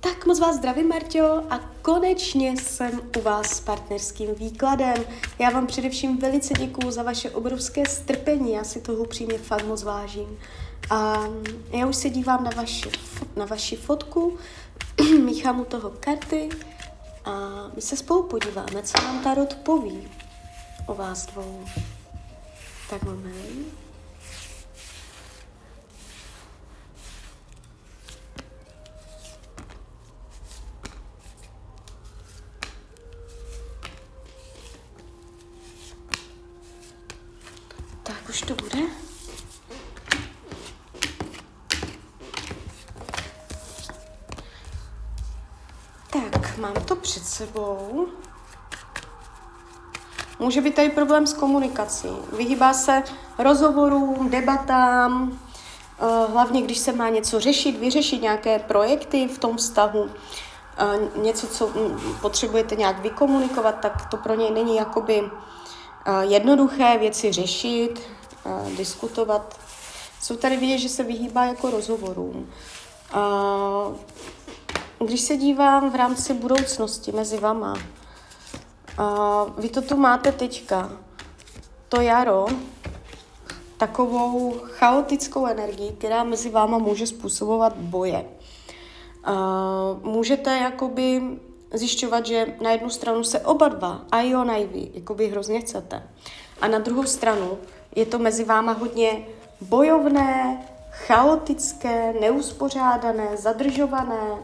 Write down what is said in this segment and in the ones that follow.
tak moc vás zdravím, Marťo, a konečně jsem u vás s partnerským výkladem. Já vám především velice děkuju za vaše obrovské strpení, já si toho upřímně fakt moc vážím. A já už se dívám na vaši, na vaši fotku, míchám u toho karty a my se spolu podíváme, co nám Tarot poví o vás dvou. Tak moment. Už to bude. Tak, mám to před sebou. Může být tady problém s komunikací. Vyhýbá se rozhovorům, debatám, eh, hlavně když se má něco řešit, vyřešit nějaké projekty v tom vztahu, eh, něco, co mm, potřebujete nějak vykomunikovat, tak to pro něj není jakoby eh, jednoduché věci řešit, diskutovat. Jsou tady vidět, že se vyhýbá jako rozhovorům. Když se dívám v rámci budoucnosti mezi vama, uh, vy to tu máte teďka, to jaro, takovou chaotickou energii, která mezi váma může způsobovat boje. Uh, můžete jakoby zjišťovat, že na jednu stranu se oba dva, a i on, a i vy, jakoby hrozně chcete. A na druhou stranu je to mezi váma hodně bojovné, chaotické, neuspořádané, zadržované.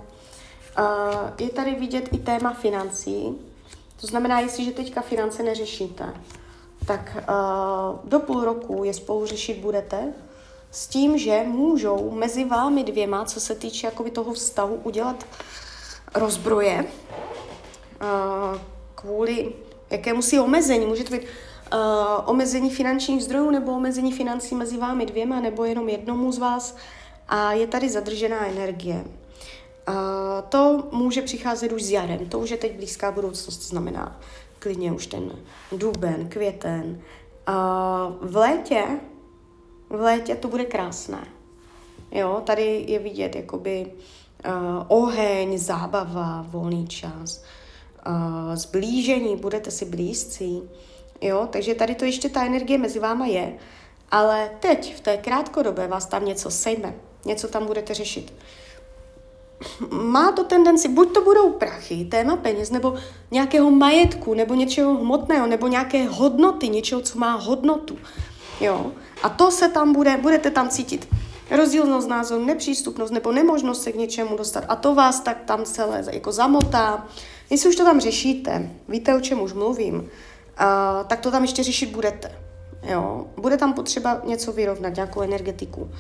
Je tady vidět i téma financí. To znamená, jestliže teďka finance neřešíte, tak do půl roku je spolu řešit budete, s tím, že můžou mezi vámi dvěma, co se týče jakoby toho vztahu, udělat rozbroje kvůli jakému si omezení. Může to být uh, omezení finančních zdrojů nebo omezení financí mezi vámi dvěma nebo jenom jednomu z vás a je tady zadržená energie. Uh, to může přicházet už s jarem, to už je teď blízká budoucnost, to znamená klidně už ten duben, květen. Uh, v létě, v létě to bude krásné. Jo, tady je vidět jakoby uh, oheň, zábava, volný čas, uh, zblížení, budete si blízcí. Jo, takže tady to ještě ta energie mezi váma je, ale teď v té krátkodobé vás tam něco sejme, něco tam budete řešit. Má to tendenci, buď to budou prachy, téma peněz, nebo nějakého majetku, nebo něčeho hmotného, nebo nějaké hodnoty, něčeho, co má hodnotu. Jo? A to se tam bude, budete tam cítit rozdílnost názoru, nepřístupnost nebo nemožnost se k něčemu dostat. A to vás tak tam celé jako zamotá. Jestli už to tam řešíte, víte, o čem už mluvím, tak to tam ještě řešit budete. Jo? Bude tam potřeba něco vyrovnat, nějakou energetiku. Uh,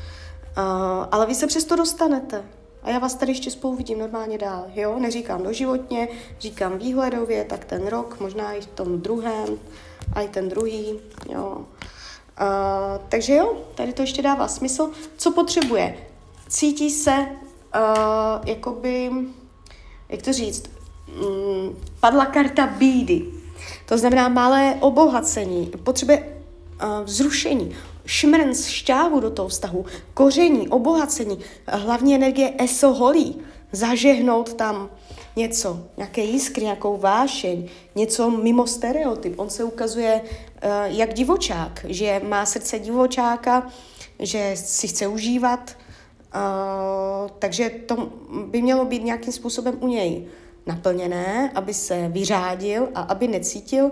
ale vy se přesto dostanete. A já vás tady ještě spolu vidím normálně dál. Jo? Neříkám doživotně, říkám výhledově, tak ten rok, možná i v tom druhém, a i ten druhý. Jo? Uh, takže jo, tady to ještě dává smysl. Co potřebuje? Cítí se uh, jakoby, jak to říct, um, padla karta bídy. To znamená malé obohacení, potřebuje uh, vzrušení, šmrnc, šťávu do toho vztahu, koření, obohacení, hlavní energie eso holí, zažehnout tam něco, nějaké jiskry, nějakou vášeň, něco mimo stereotyp. On se ukazuje uh, jak divočák, že má srdce divočáka, že si chce užívat, uh, takže to by mělo být nějakým způsobem u něj naplněné, aby se vyřádil a aby necítil,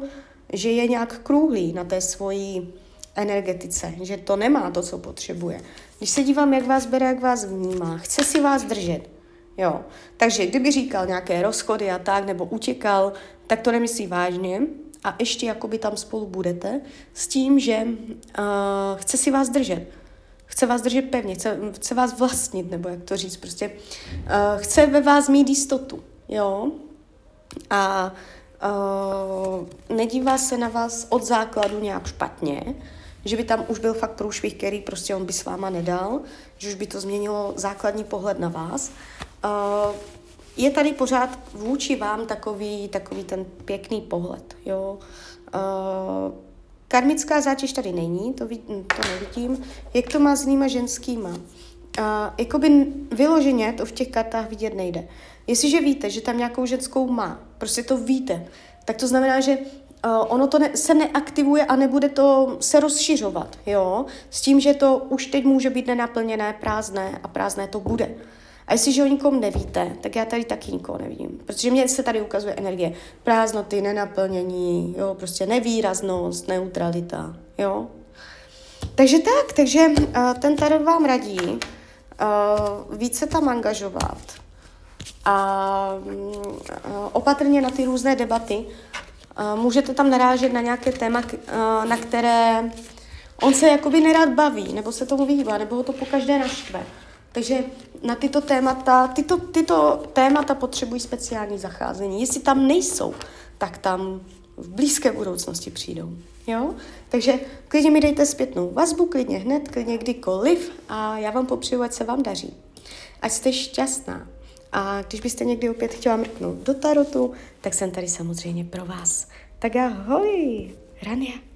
že je nějak krůhlý na té svojí energetice, že to nemá to, co potřebuje. Když se dívám, jak vás bere, jak vás vnímá, chce si vás držet. Jo. Takže kdyby říkal nějaké rozchody a tak, nebo utěkal, tak to nemyslí vážně a ještě jakoby tam spolu budete s tím, že uh, chce si vás držet. Chce vás držet pevně, chce, chce vás vlastnit, nebo jak to říct, prostě uh, chce ve vás mít jistotu. Jo? A uh, nedívá se na vás od základu nějak špatně, že by tam už byl fakt průšvih, který prostě on by s váma nedal, že už by to změnilo základní pohled na vás. Uh, je tady pořád vůči vám takový, takový ten pěkný pohled, jo. Uh, karmická zátěž tady není, to, vid, to nevidím. Jak to má s jinýma ženskýma? Uh, jakoby vyloženě to v těch kartách vidět nejde. Jestliže víte, že tam nějakou ženskou má, prostě to víte, tak to znamená, že uh, ono to ne, se neaktivuje a nebude to se rozšiřovat, jo, s tím, že to už teď může být nenaplněné, prázdné a prázdné to bude. A jestliže o nikom nevíte, tak já tady taky nikoho nevidím. Protože mě se tady ukazuje energie. Prázdnoty, nenaplnění, jo, prostě nevýraznost, neutralita, jo. Takže tak, takže uh, ten tarot vám radí uh, více tam angažovat a uh, opatrně na ty různé debaty. Uh, můžete tam narážet na nějaké téma, uh, na které on se jakoby nerad baví, nebo se tomu vyhýbá, nebo ho to po každé naštve. Takže na tyto témata, tyto, tyto témata potřebují speciální zacházení. Jestli tam nejsou, tak tam v blízké budoucnosti přijdou. Jo? Takže klidně mi dejte zpětnou vazbu, klidně hned, klidně kdykoliv a já vám popřeju, ať se vám daří. Ať jste šťastná. A když byste někdy opět chtěla mrknout do tarotu, tak jsem tady samozřejmě pro vás. Tak ahoj, Rania.